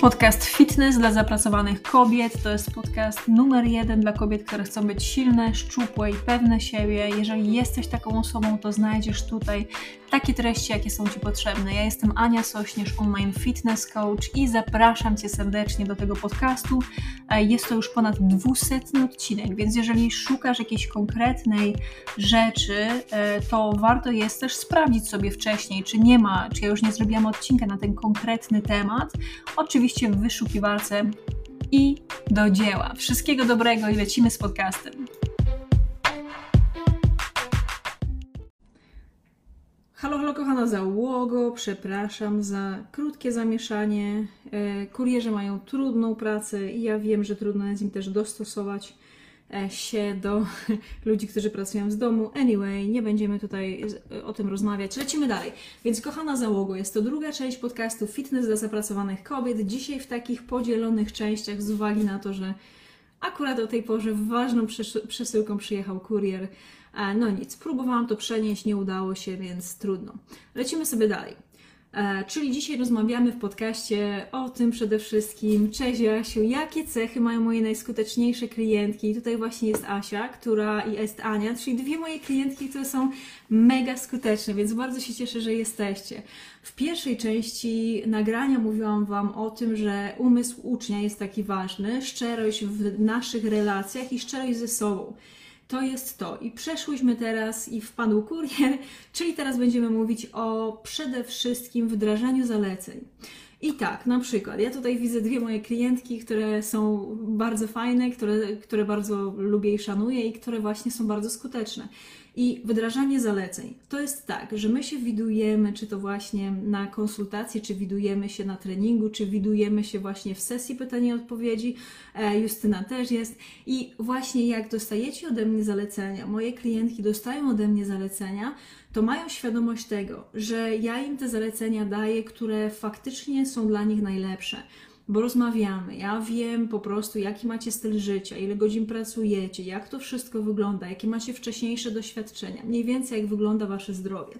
Podcast Fitness dla zapracowanych kobiet to jest podcast numer jeden dla kobiet, które chcą być silne, szczupłe i pewne siebie. Jeżeli jesteś taką osobą, to znajdziesz tutaj takie treści, jakie są Ci potrzebne. Ja jestem Ania Sośnierz, online fitness coach i zapraszam Cię serdecznie do tego podcastu. E, jest to już ponad 200 odcinek, więc jeżeli szukasz jakiejś konkretnej rzeczy, e, to warto jest też sprawdzić sobie wcześniej, czy nie ma, czy ja już nie zrobiłam odcinka na ten konkretny temat. Oczywiście w wyszukiwarce i do dzieła. Wszystkiego dobrego i lecimy z podcastem. Halo, halo kochana załogo, przepraszam za krótkie zamieszanie. E, kurierzy mają trudną pracę i ja wiem, że trudno jest im też dostosować się do ludzi, którzy pracują z domu. Anyway, nie będziemy tutaj o tym rozmawiać. Lecimy dalej. Więc kochana załogo, jest to druga część podcastu Fitness dla zapracowanych kobiet. Dzisiaj w takich podzielonych częściach z uwagi na to, że akurat o tej porze ważną przesyłką przyjechał kurier E, no nic, próbowałam to przenieść, nie udało się, więc trudno. Lecimy sobie dalej. E, czyli dzisiaj rozmawiamy w podcaście o tym przede wszystkim, cześć Asiu, jakie cechy mają moje najskuteczniejsze klientki. I tutaj właśnie jest Asia, która i jest Ania, czyli dwie moje klientki, które są mega skuteczne, więc bardzo się cieszę, że jesteście. W pierwszej części nagrania mówiłam Wam o tym, że umysł ucznia jest taki ważny, szczerość w naszych relacjach i szczerość ze sobą. To jest to. I przeszłyśmy teraz i wpadł kurier, czyli teraz będziemy mówić o przede wszystkim wdrażaniu zaleceń. I tak, na przykład, ja tutaj widzę dwie moje klientki, które są bardzo fajne, które, które bardzo lubię i szanuję i które właśnie są bardzo skuteczne. I wdrażanie zaleceń. To jest tak, że my się widujemy, czy to właśnie na konsultacji, czy widujemy się na treningu, czy widujemy się właśnie w sesji pytań i odpowiedzi. E, Justyna też jest. I właśnie jak dostajecie ode mnie zalecenia, moje klientki dostają ode mnie zalecenia, to mają świadomość tego, że ja im te zalecenia daję, które faktycznie są dla nich najlepsze bo rozmawiamy. Ja wiem po prostu, jaki macie styl życia, ile godzin pracujecie, jak to wszystko wygląda, jakie macie wcześniejsze doświadczenia, mniej więcej jak wygląda wasze zdrowie.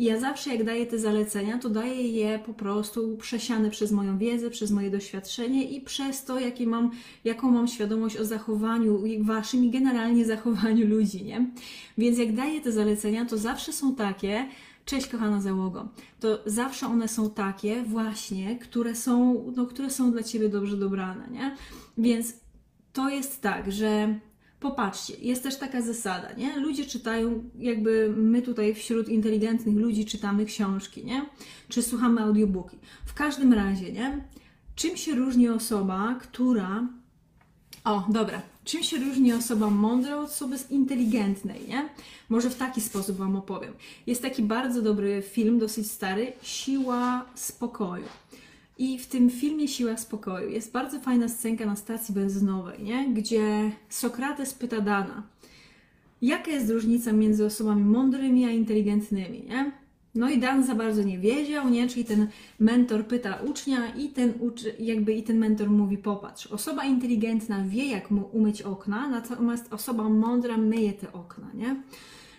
I ja zawsze, jak daję te zalecenia, to daję je po prostu przesiane przez moją wiedzę, przez moje doświadczenie i przez to, jakie mam, jaką mam świadomość o zachowaniu waszym i generalnie zachowaniu ludzi, nie? Więc jak daję te zalecenia, to zawsze są takie, Cześć kochana załogo. To zawsze one są takie właśnie, które są, no, które są dla Ciebie dobrze dobrane, nie? Więc to jest tak, że popatrzcie, jest też taka zasada, nie? Ludzie czytają, jakby my tutaj wśród inteligentnych ludzi czytamy książki, nie? Czy słuchamy audiobooki. W każdym razie, nie? Czym się różni osoba, która... O, dobra, Czym się różni osoba mądra od osoby inteligentnej, nie? Może w taki sposób Wam opowiem. Jest taki bardzo dobry film, dosyć stary, Siła Spokoju. I w tym filmie Siła Spokoju jest bardzo fajna scenka na stacji benzynowej, nie? gdzie Sokrates pyta Dana, jaka jest różnica między osobami mądrymi a inteligentnymi. Nie? No i Dan za bardzo nie wiedział, nie? Czyli ten mentor pyta ucznia i ten, jakby i ten mentor mówi popatrz, osoba inteligentna wie jak mu umyć okna, natomiast osoba mądra myje te okna, nie?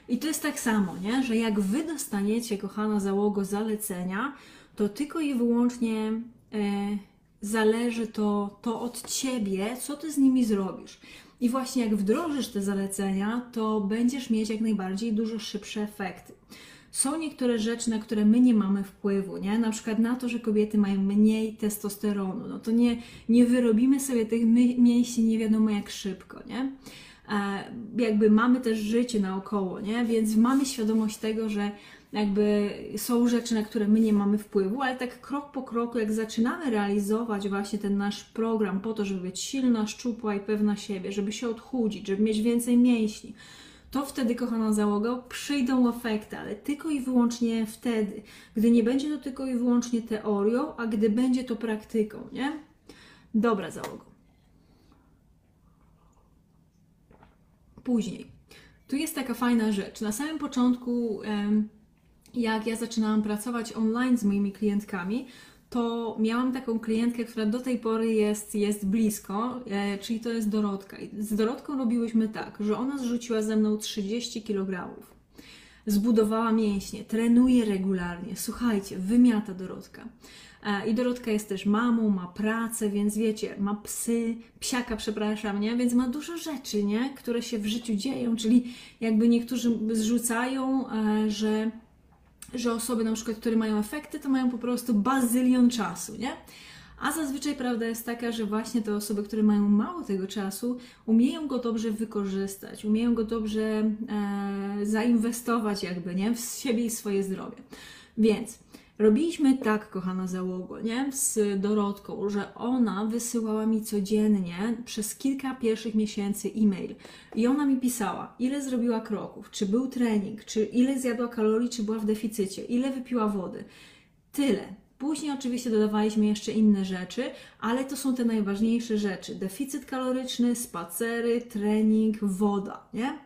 I to jest tak samo, nie? Że jak wy dostaniecie, kochana załogo, zalecenia, to tylko i wyłącznie e, zależy to, to od ciebie, co ty z nimi zrobisz. I właśnie jak wdrożysz te zalecenia, to będziesz mieć jak najbardziej dużo szybsze efekty. Są niektóre rzeczy, na które my nie mamy wpływu, nie? Na przykład na to, że kobiety mają mniej testosteronu. No to nie, nie wyrobimy sobie tych mięśni nie wiadomo jak szybko, nie? E, jakby mamy też życie naokoło, nie? Więc mamy świadomość tego, że jakby są rzeczy, na które my nie mamy wpływu, ale tak krok po kroku, jak zaczynamy realizować właśnie ten nasz program po to, żeby być silna, szczupła i pewna siebie, żeby się odchudzić, żeby mieć więcej mięśni, to wtedy, kochana załoga, przyjdą efekty, ale tylko i wyłącznie wtedy, gdy nie będzie to tylko i wyłącznie teorią, a gdy będzie to praktyką, nie? Dobra załoga. Później. Tu jest taka fajna rzecz. Na samym początku, jak ja zaczynałam pracować online z moimi klientkami, to miałam taką klientkę, która do tej pory jest, jest blisko, e, czyli to jest Dorotka. I z Dorotką robiłyśmy tak, że ona zrzuciła ze mną 30 kg. zbudowała mięśnie, trenuje regularnie. Słuchajcie, wymiata Dorotka. E, I Dorotka jest też mamą, ma pracę, więc wiecie, ma psy, psiaka, przepraszam, nie? Więc ma dużo rzeczy, nie? Które się w życiu dzieją, czyli jakby niektórzy zrzucają, e, że, że osoby na przykład, które mają efekty, to mają po prostu bazylion czasu, nie? A zazwyczaj prawda jest taka, że właśnie te osoby, które mają mało tego czasu, umieją go dobrze wykorzystać, umieją go dobrze e, zainwestować jakby, nie? W siebie i swoje zdrowie. Więc robiliśmy tak, kochana załogo, nie? Z Dorotką, że ona wysyłała mi codziennie przez kilka pierwszych miesięcy e-mail. I ona mi pisała, ile zrobiła kroków, czy był trening, czy ile zjadła kalorii, czy była w deficycie, ile wypiła wody. Tyle. Później oczywiście dodawaliśmy jeszcze inne rzeczy, ale to są te najważniejsze rzeczy. Deficyt kaloryczny, spacery, trening, woda, nie?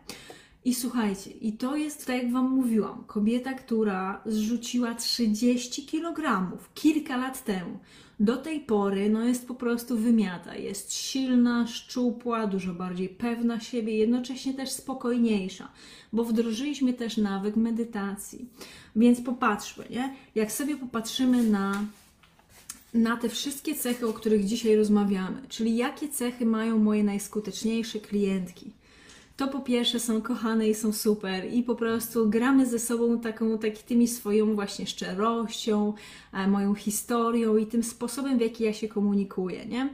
I słuchajcie, i to jest, tak jak Wam mówiłam, kobieta, która zrzuciła 30 kg kilka lat temu. Do tej pory no jest po prostu wymiata. Jest silna, szczupła, dużo bardziej pewna siebie, jednocześnie też spokojniejsza, bo wdrożyliśmy też nawyk medytacji. Więc popatrzmy, nie? Jak sobie popatrzymy na na te wszystkie cechy, o których dzisiaj rozmawiamy, czyli jakie cechy mają moje najskuteczniejsze klientki to po pierwsze są kochane i są super i po prostu gramy ze sobą taką, tak, tymi swoją właśnie szczerością, e, moją historią i tym sposobem, w jaki ja się komunikuję, nie?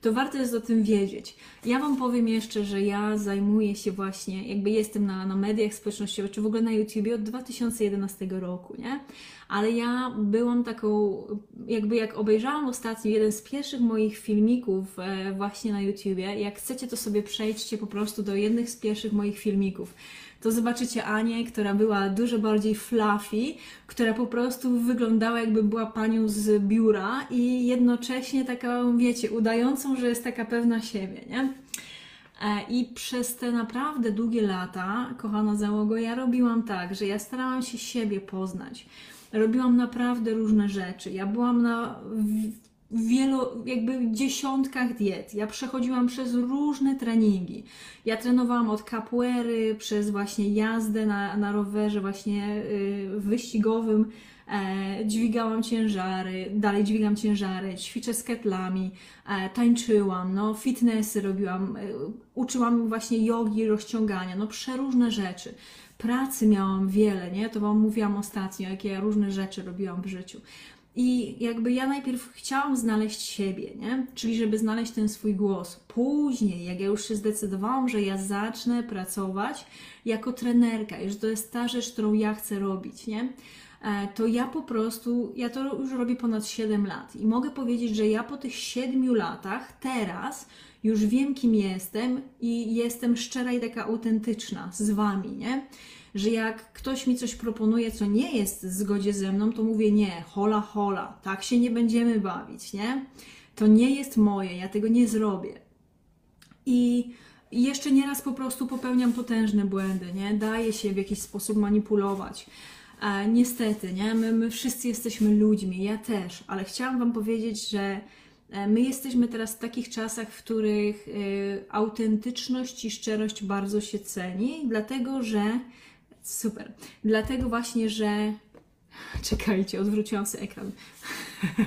To warto jest o tym wiedzieć. Ja Wam powiem jeszcze, że ja zajmuję się właśnie, jakby jestem na, na mediach społecznościowych, czy w ogóle na YouTubie od 2011 roku, nie? Ale ja byłam taką, jakby jak obejrzałam ostatnio jeden z pierwszych moich filmików e, właśnie na YouTubie, jak chcecie to sobie przejdźcie po prostu do jednych z pierwszych moich filmików to zobaczycie Anię, która była dużo bardziej fluffy, która po prostu wyglądała jakby była panią z biura i jednocześnie taką, wiecie, udającą, że jest taka pewna siebie, nie? E, I przez te naprawdę długie lata, kochana załogo, ja robiłam tak, że ja starałam się siebie poznać. Robiłam naprawdę różne rzeczy. Ja byłam na wielu, jakby dziesiątkach diet. Ja przechodziłam przez różne treningi. Ja trenowałam od capoeiry, przez właśnie jazdę na, na rowerze właśnie yy, wyścigowym, e, dźwigałam ciężary, dalej dźwigam ciężary, ćwiczę z ketlami, e, tańczyłam, no fitnessy robiłam, e, uczyłam właśnie jogi, rozciągania, no przeróżne rzeczy. Pracy miałam wiele, nie? To Wam mówiłam ostatnio, jakie ja różne rzeczy robiłam w życiu. I jakby ja najpierw chciałam znaleźć siebie, nie? Czyli żeby znaleźć ten swój głos. Później, jak ja już się zdecydowałam, że ja zacznę pracować jako trenerka i że to jest ta rzecz, którą ja chcę robić, nie? E, to ja po prostu, ja to już robię ponad 7 lat i mogę powiedzieć, że ja po tych 7 latach teraz już wiem, kim jestem i jestem szczera i taka autentyczna z Wami, nie? że jak ktoś mi coś proponuje, co nie jest w zgodzie ze mną, to mówię nie, hola, hola, tak się nie będziemy bawić, nie? To nie jest moje, ja tego nie zrobię. I jeszcze nieraz po prostu popełniam potężne błędy, nie? Daję się w jakiś sposób manipulować. E, niestety, nie? My, my wszyscy jesteśmy ludźmi, ja też, ale chciałam Wam powiedzieć, że e, my jesteśmy teraz w takich czasach, w których y, autentyczność i szczerość bardzo się ceni, dlatego że Super. Dlatego właśnie, że. Czekajcie, odwróciłam sobie ekran.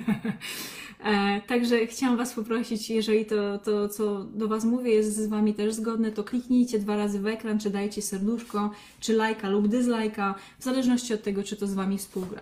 e, także chciałam Was poprosić, jeżeli to, to, co do Was mówię, jest z Wami też zgodne, to kliknijcie dwa razy w ekran, czy dajcie serduszko, czy lajka lub dyslajka, w zależności od tego, czy to z Wami współgra.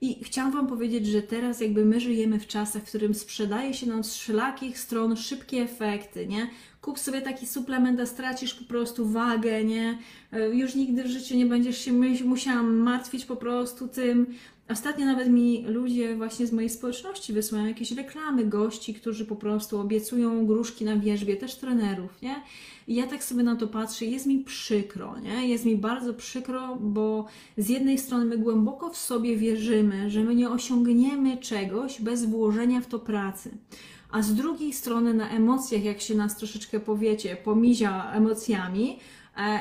I chciałam Wam powiedzieć, że teraz jakby my żyjemy w czasach, w którym sprzedaje się nam z wszelakich stron szybkie efekty, nie? Kup sobie taki suplement, a stracisz po prostu wagę, nie? E, już nigdy w życiu nie będziesz się musiała martwić po prostu tym. Ostatnio nawet mi ludzie właśnie z mojej społeczności wysyłają jakieś reklamy gości, którzy po prostu obiecują gruszki na wierzbie, też trenerów, nie? I ja tak sobie na to patrzę, jest mi przykro, nie? Jest mi bardzo przykro, bo z jednej strony my głęboko w sobie wierzymy, że my nie osiągniemy czegoś bez włożenia w to pracy a z drugiej strony na emocjach, jak się nas troszeczkę powiecie, pomizia emocjami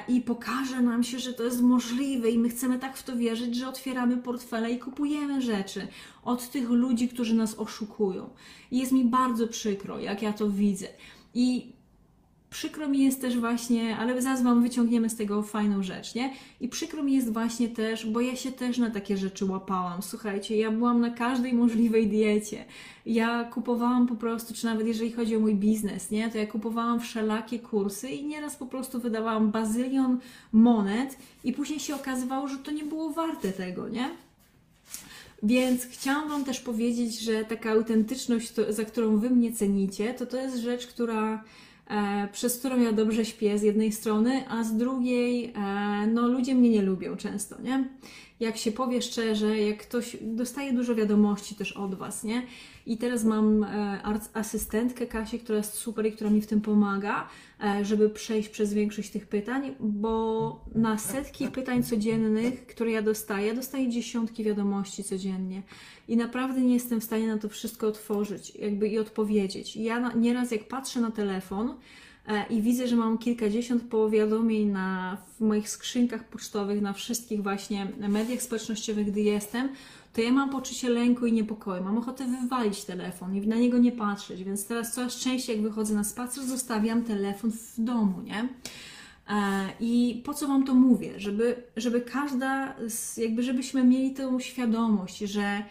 i pokaże nam się, że to jest możliwe i my chcemy tak w to wierzyć, że otwieramy portfele i kupujemy rzeczy od tych ludzi, którzy nas oszukują. I jest mi bardzo przykro, jak ja to widzę. I przykro mi jest też właśnie, ale zaraz Wam wyciągniemy z tego fajną rzecz, nie? I przykro mi jest właśnie też, bo ja się też na takie rzeczy łapałam. Słuchajcie, ja byłam na każdej możliwej diecie. Ja kupowałam po prostu, czy nawet jeżeli chodzi o mój biznes, nie? To ja kupowałam wszelakie kursy i nieraz po prostu wydawałam bazylion monet i później się okazywało, że to nie było warte tego, nie? Więc chciałam Wam też powiedzieć, że taka autentyczność, za którą Wy mnie cenicie, to to jest rzecz, która przez którą ja dobrze śpię z jednej strony, a z drugiej, e, no ludzie mnie nie lubią często, nie? Jak się powie szczerze, jak ktoś dostaje dużo wiadomości też od Was, nie? I teraz mam e, asystentkę Kasię, która jest super i która mi w tym pomaga, e, żeby przejść przez większość tych pytań, bo na setki pytań codziennych, które ja dostaję, dostaję dziesiątki wiadomości codziennie i naprawdę nie jestem w stanie na to wszystko otworzyć jakby i odpowiedzieć. Ja nieraz jak patrzę na telefon, e, i widzę, że mam kilkadziesiąt powiadomień na, w moich skrzynkach pocztowych, na wszystkich właśnie mediach społecznościowych, gdy jestem, to ja mam poczucie lęku i niepokoju. Mam ochotę wywalić telefon i na niego nie patrzeć, więc teraz coraz częściej, jak wychodzę na spacer, zostawiam telefon w domu, nie? E, I po co Wam to mówię? Żeby, żeby każda, jakby żebyśmy mieli tą świadomość, że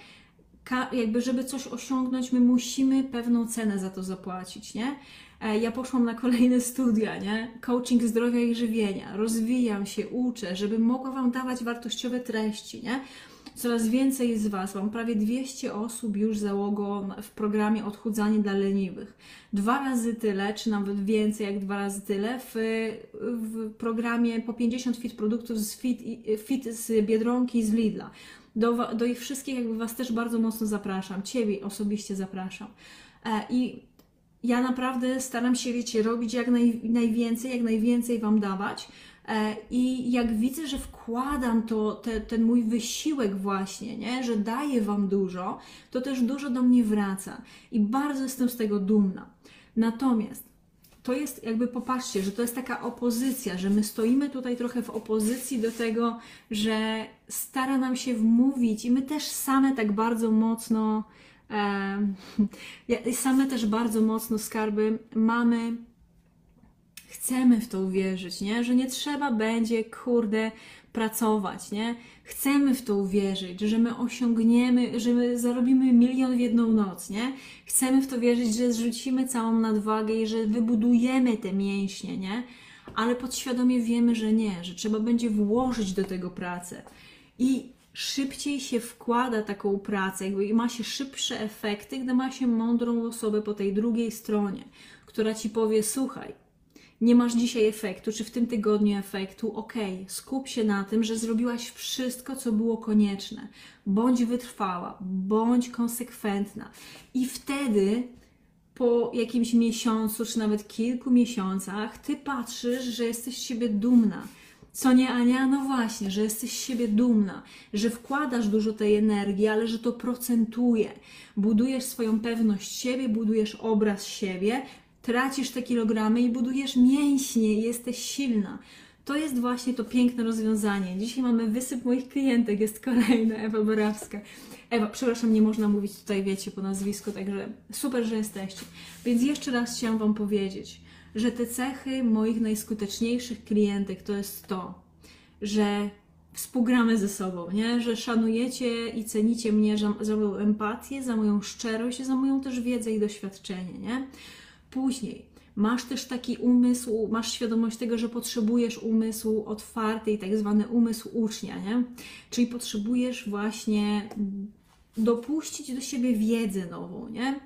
jakby żeby coś osiągnąć, my musimy pewną cenę za to zapłacić, nie? E, ja poszłam na kolejne studia, nie? Coaching zdrowia i żywienia. Rozwijam się, uczę, żeby mogła Wam dawać wartościowe treści, nie? Coraz więcej z Was, mam prawie 200 osób już załogą w programie Odchudzanie dla leniwych. Dwa razy tyle, czy nawet więcej jak dwa razy tyle w, w programie po 50 fit produktów z fit, fit z Biedronki i z Lidla. Do, do ich wszystkich jakby Was też bardzo mocno zapraszam. Ciebie osobiście zapraszam. E, I ja naprawdę staram się, wiecie, robić jak naj, najwięcej, jak najwięcej Wam dawać, E, I jak widzę, że wkładam to, te, ten mój wysiłek właśnie, nie? że daję Wam dużo, to też dużo do mnie wraca. I bardzo jestem z tego dumna. Natomiast to jest jakby, popatrzcie, że to jest taka opozycja, że my stoimy tutaj trochę w opozycji do tego, że stara nam się wmówić i my też same tak bardzo mocno, same też bardzo mocno skarby mamy chcemy w to uwierzyć, nie? Że nie trzeba będzie, kurde, pracować, nie? Chcemy w to uwierzyć, że my osiągniemy, że my zarobimy milion w jedną noc, nie? Chcemy w to wierzyć, że zrzucimy całą nadwagę i że wybudujemy te mięśnie, nie? Ale podświadomie wiemy, że nie, że trzeba będzie włożyć do tego pracę. I szybciej się wkłada taką pracę, jakby ma się szybsze efekty, gdy ma się mądrą osobę po tej drugiej stronie, która ci powie: Słuchaj, nie masz dzisiaj efektu, czy w tym tygodniu efektu, ok, skup się na tym, że zrobiłaś wszystko, co było konieczne. Bądź wytrwała, bądź konsekwentna. I wtedy po jakimś miesiącu, czy nawet kilku miesiącach, ty patrzysz, że jesteś z siebie dumna. Co nie, Ania? No właśnie, że jesteś z siebie dumna, że wkładasz dużo tej energii, ale że to procentuje. Budujesz swoją pewność siebie, budujesz obraz siebie, tracisz te kilogramy i budujesz mięśnie, jesteś silna. To jest właśnie to piękne rozwiązanie. Dzisiaj mamy wysyp moich klientek, jest kolejna Ewa Borawska. Ewa, przepraszam, nie można mówić tutaj, wiecie, po nazwisku, także super, że jesteście. Więc jeszcze raz chciałam Wam powiedzieć, że te cechy moich najskuteczniejszych klientek to jest to, że współgramy ze sobą, nie? że szanujecie i cenicie mnie za, za moją empatię, za moją szczerość, za moją też wiedzę i doświadczenie. Nie? Później masz też taki umysł, masz świadomość tego, że potrzebujesz umysł otwarty i tak zwany umysł ucznia, nie? Czyli potrzebujesz właśnie dopuścić do siebie wiedzę nową, nie?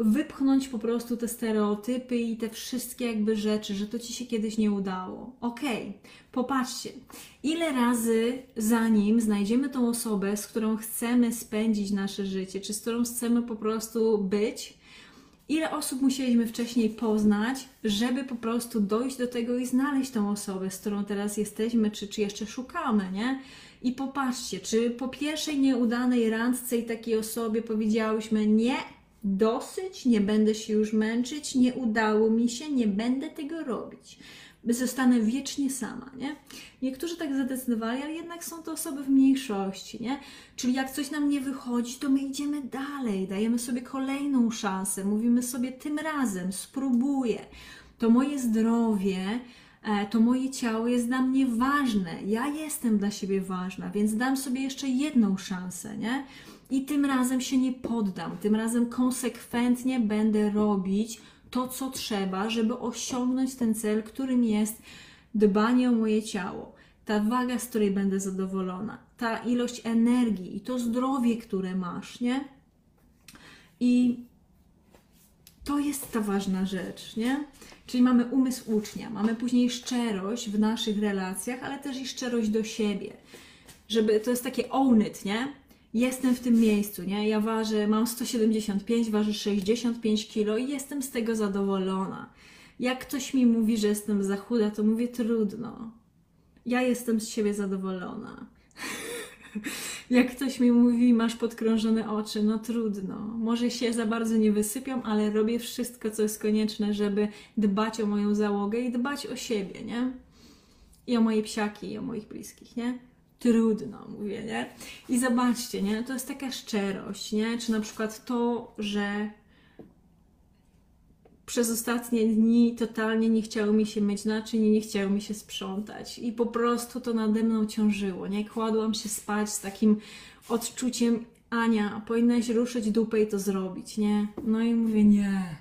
Wypchnąć po prostu te stereotypy i te wszystkie jakby rzeczy, że to ci się kiedyś nie udało. Okej, okay. popatrzcie, ile razy zanim znajdziemy tą osobę, z którą chcemy spędzić nasze życie, czy z którą chcemy po prostu być, ile osób musieliśmy wcześniej poznać, żeby po prostu dojść do tego i znaleźć tą osobę, z którą teraz jesteśmy, czy, czy jeszcze szukamy, nie? I popatrzcie, czy po pierwszej nieudanej randce i takiej osobie powiedziałyśmy nie, dosyć, nie będę się już męczyć, nie udało mi się, nie będę tego robić zostanę wiecznie sama, nie? Niektórzy tak zadecydowali, ale jednak są to osoby w mniejszości, nie? Czyli jak coś nam nie wychodzi, to my idziemy dalej, dajemy sobie kolejną szansę, mówimy sobie tym razem, spróbuję. To moje zdrowie, e, to moje ciało jest dla mnie ważne. Ja jestem dla siebie ważna, więc dam sobie jeszcze jedną szansę, nie? I tym razem się nie poddam. Tym razem konsekwentnie będę robić to, co trzeba, żeby osiągnąć ten cel, którym jest dbanie o moje ciało. Ta waga, z której będę zadowolona, ta ilość energii i to zdrowie, które masz, nie? I to jest ta ważna rzecz, nie? Czyli mamy umysł ucznia, mamy później szczerość w naszych relacjach, ale też i szczerość do siebie. Żeby to jest takie own it, nie? Jestem w tym miejscu, nie? Ja ważę, mam 175, ważę 65 kg i jestem z tego zadowolona. Jak ktoś mi mówi, że jestem za chuda, to mówię trudno. Ja jestem z siebie zadowolona. Jak ktoś mi mówi, masz podkrążone oczy, no trudno. Może się za bardzo nie wysypią, ale robię wszystko, co jest konieczne, żeby dbać o moją załogę i dbać o siebie, nie? I o moje psiaki, i o moich bliskich, nie? Trudno, mówię, nie? I zobaczcie, nie? To jest taka szczerość, nie? Czy na przykład to, że przez ostatnie dni totalnie nie chciało mi się myć naczyń nie chciało mi się sprzątać. I po prostu to nade mną ciążyło, nie? Kładłam się spać z takim odczuciem Ania, powinnaś ruszyć dupę i to zrobić, nie? No i mówię, nie.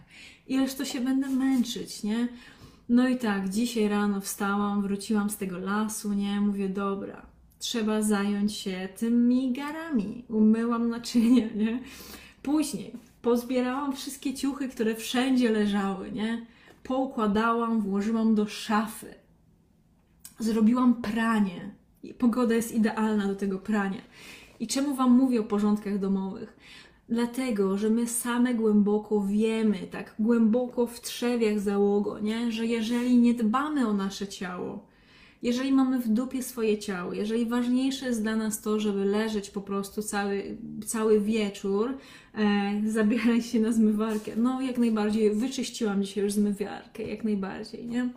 Ileż to się będę męczyć, nie? No i tak, dzisiaj rano wstałam, wróciłam z tego lasu, nie? Mówię, dobra, trzeba zająć się tymi garami. Umyłam naczynia, nie? Później pozbierałam wszystkie ciuchy, które wszędzie leżały, nie? Poukładałam, włożyłam do szafy. Zrobiłam pranie. Pogoda jest idealna do tego prania. I czemu Wam mówię o porządkach domowych? Dlatego, że my same głęboko wiemy, tak głęboko w trzewiach załogo, nie? że jeżeli nie dbamy o nasze ciało, jeżeli mamy w dupie swoje ciało, jeżeli ważniejsze jest dla nas to, żeby leżeć po prostu cały, cały wieczór, e, zabierać się na zmywarkę, no jak najbardziej, wyczyściłam dzisiaj już zmywarkę, jak najbardziej, nie?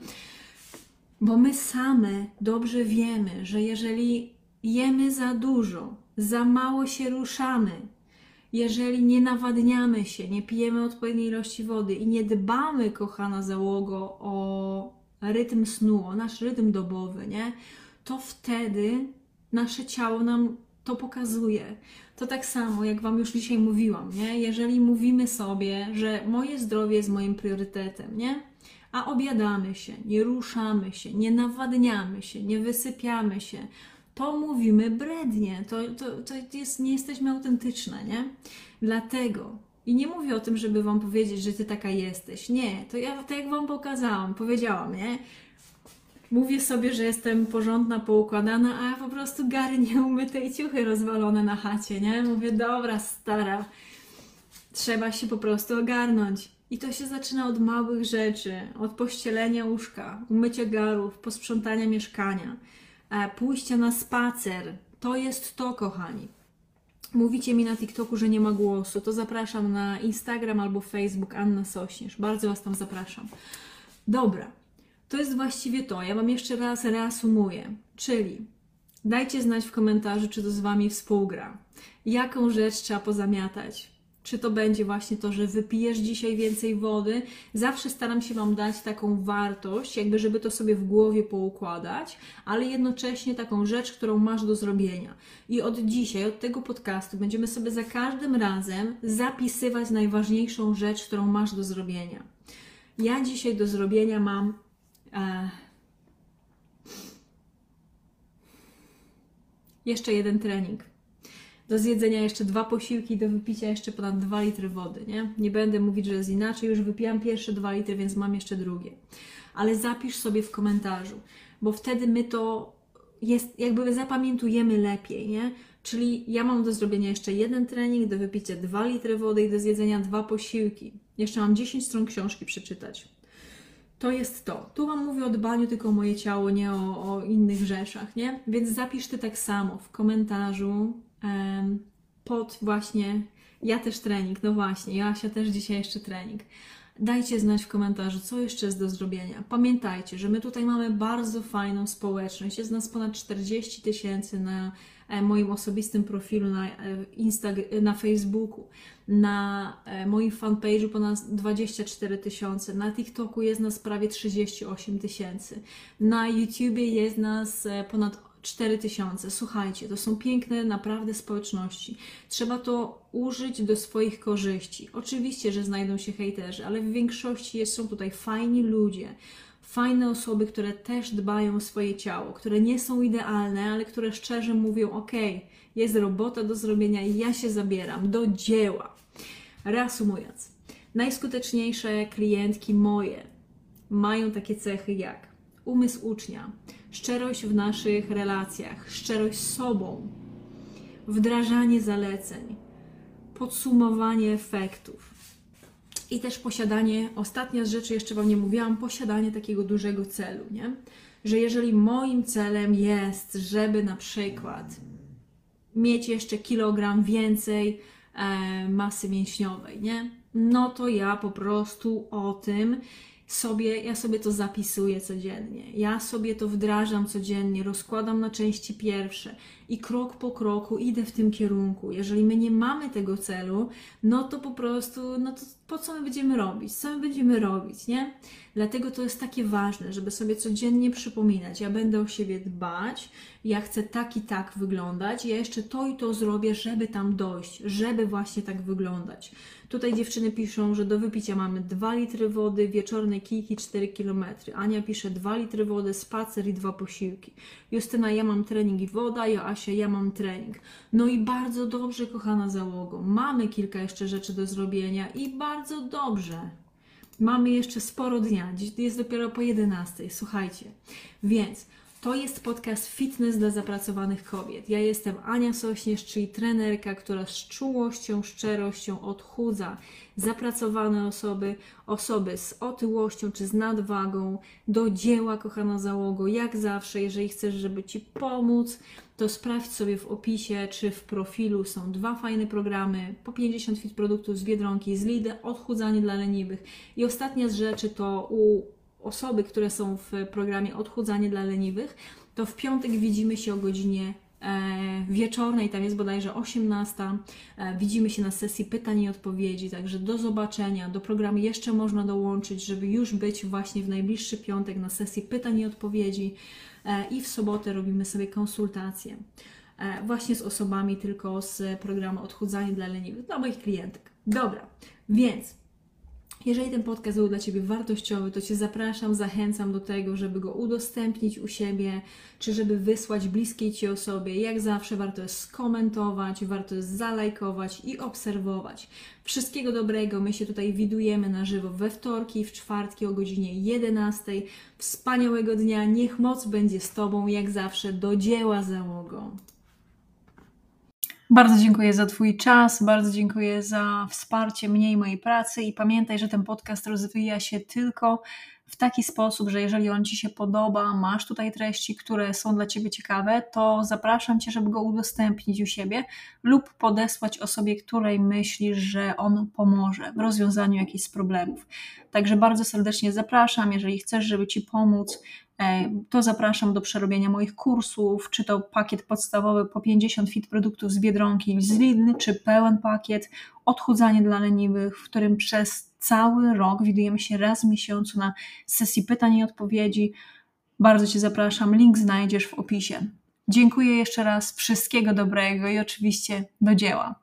Bo my same dobrze wiemy, że jeżeli jemy za dużo, za mało się ruszamy, jeżeli nie nawadniamy się, nie pijemy odpowiedniej ilości wody i nie dbamy, kochana załogo, o rytm snu, o nasz rytm dobowy, nie? To wtedy nasze ciało nam to pokazuje. To tak samo, jak Wam już dzisiaj mówiłam, nie? Jeżeli mówimy sobie, że moje zdrowie jest moim priorytetem, nie? A obiadamy się, nie ruszamy się, nie nawadniamy się, nie wysypiamy się, to mówimy brednie, to, to, to jest, nie jesteśmy autentyczne, nie? Dlatego i nie mówię o tym, żeby wam powiedzieć, że ty taka jesteś. Nie, to ja tak jak wam pokazałam, powiedziałam, nie? Mówię sobie, że jestem porządna, poukładana, a po prostu gary nieumyte i ciuchy rozwalone na chacie, nie? Mówię, dobra, stara, trzeba się po prostu ogarnąć. I to się zaczyna od małych rzeczy, od pościelenia łóżka, umycia garów, posprzątania mieszkania, e, pójścia na spacer. To jest to, kochani. Mówicie mi na TikToku, że nie ma głosu, to zapraszam na Instagram albo Facebook Anna Sośnierz. Bardzo Was tam zapraszam. Dobra, to jest właściwie to. Ja Wam jeszcze raz reasumuję. Czyli dajcie znać w komentarzu, czy to z Wami współgra. Jaką rzecz trzeba pozamiatać? Czy to będzie właśnie to, że wypijesz dzisiaj więcej wody? Zawsze staram się Wam dać taką wartość, jakby żeby to sobie w głowie poukładać, ale jednocześnie taką rzecz, którą masz do zrobienia. I od dzisiaj, od tego podcastu, będziemy sobie za każdym razem zapisywać najważniejszą rzecz, którą masz do zrobienia. Ja dzisiaj do zrobienia mam. E, jeszcze jeden trening do zjedzenia jeszcze dwa posiłki, do wypicia jeszcze ponad 2 litry wody, nie? Nie będę mówić, że jest inaczej, już wypijam pierwsze 2 litry, więc mam jeszcze drugie. Ale zapisz sobie w komentarzu, bo wtedy my to jest, jakby zapamiętujemy lepiej, nie? Czyli ja mam do zrobienia jeszcze jeden trening, do wypicia 2 litry wody i do zjedzenia dwa posiłki. Jeszcze mam 10 stron książki przeczytać. To jest to. Tu Wam mówię o dbaniu tylko o moje ciało, nie o, o innych rzeczach, nie? Więc zapisz Ty tak samo w komentarzu, pod właśnie ja też trening, no właśnie, Joasia też dzisiaj jeszcze trening. Dajcie znać w komentarzu, co jeszcze jest do zrobienia. Pamiętajcie, że my tutaj mamy bardzo fajną społeczność. Jest nas ponad 40 tysięcy na e, moim osobistym profilu na, e, na Facebooku, na e, moim fanpage'u ponad 24 tysiące, na TikToku jest nas prawie 38 tysięcy, na YouTubie jest nas ponad 4 tysiące. Słuchajcie, to są piękne naprawdę społeczności. Trzeba to użyć do swoich korzyści. Oczywiście, że znajdą się hejterzy, ale w większości są tutaj fajni ludzie, fajne osoby, które też dbają o swoje ciało, które nie są idealne, ale które szczerze mówią: OK, jest robota do zrobienia ja się zabieram do dzieła. Reasumując, najskuteczniejsze klientki moje mają takie cechy jak umysł ucznia, szczerość w naszych relacjach, szczerość z sobą, wdrażanie zaleceń, podsumowanie efektów i też posiadanie, ostatnia z rzeczy, jeszcze Wam nie mówiłam, posiadanie takiego dużego celu, nie? Że jeżeli moim celem jest, żeby na przykład mieć jeszcze kilogram więcej e, masy mięśniowej, nie? No to ja po prostu o tym sobie, ja sobie to zapisuję codziennie, ja sobie to wdrażam codziennie, rozkładam na części pierwsze i krok po kroku idę w tym kierunku. Jeżeli my nie mamy tego celu, no to po prostu, no to po co my będziemy robić? Co my będziemy robić, nie? Dlatego to jest takie ważne, żeby sobie codziennie przypominać, ja będę o siebie dbać, ja chcę tak i tak wyglądać, ja jeszcze to i to zrobię, żeby tam dojść, żeby właśnie tak wyglądać. Tutaj dziewczyny piszą, że do wypicia mamy 2 litry wody, wieczorne kijki 4 km. Ania pisze 2 litry wody, spacer i dwa posiłki. Justyna, ja mam trening i woda, Joasia, ja mam trening. No i bardzo dobrze, kochana załogo. Mamy kilka jeszcze rzeczy do zrobienia i bardzo dobrze. Mamy jeszcze sporo dnia. Dziś jest dopiero po 11. Słuchajcie. Więc to jest podcast Fitness dla zapracowanych kobiet. Ja jestem Ania Sośnierz, czyli trenerka, która z czułością, szczerością odchudza zapracowane osoby, osoby z otyłością czy z nadwagą do dzieła, kochana załogo. Jak zawsze, jeżeli chcesz, żeby Ci pomóc, to sprawdź sobie w opisie czy w profilu. Są dwa fajne programy, po 50 fit produktów z Biedronki, z Lidl, odchudzanie dla leniwych. I ostatnia z rzeczy to u osoby, które są w programie Odchudzanie dla leniwych, to w piątek widzimy się o godzinie e, wieczornej, tam jest bodajże 18. E, widzimy się na sesji pytań i odpowiedzi, także do zobaczenia. Do programu jeszcze można dołączyć, żeby już być właśnie w najbliższy piątek na sesji pytań i odpowiedzi. E, I w sobotę robimy sobie konsultacje właśnie z osobami tylko z programu Odchudzanie dla leniwych, dla moich klientek. Dobra, więc jeżeli ten podcast był dla Ciebie wartościowy, to Cię zapraszam, zachęcam do tego, żeby go udostępnić u siebie, czy żeby wysłać bliskiej Ci osobie. Jak zawsze warto jest skomentować, warto jest zalajkować i obserwować. Wszystkiego dobrego, my się tutaj widujemy na żywo we wtorki, w czwartki o godzinie 11. Wspaniałego dnia, niech moc będzie z Tobą, jak zawsze, do dzieła załogą. Bardzo dziękuję za Twój czas, bardzo dziękuję za wsparcie mnie i mojej pracy i pamiętaj, że ten podcast rozwija się tylko w taki sposób, że jeżeli on Ci się podoba, masz tutaj treści, które są dla Ciebie ciekawe, to zapraszam Cię, żeby go udostępnić u siebie lub podesłać osobie, której myślisz, że on pomoże w rozwiązaniu jakichś problemów. Także bardzo serdecznie zapraszam, jeżeli chcesz, żeby Ci pomóc, E, to zapraszam do przerobienia moich kursów, czy to pakiet podstawowy po 50 fit produktów z Biedronki z Lidl, czy pełen pakiet odchudzanie dla leniwych, w którym przez cały rok widujemy się raz w miesiącu na sesji pytań i odpowiedzi. Bardzo Cię zapraszam, link znajdziesz w opisie. Dziękuję jeszcze raz, wszystkiego dobrego i oczywiście do dzieła.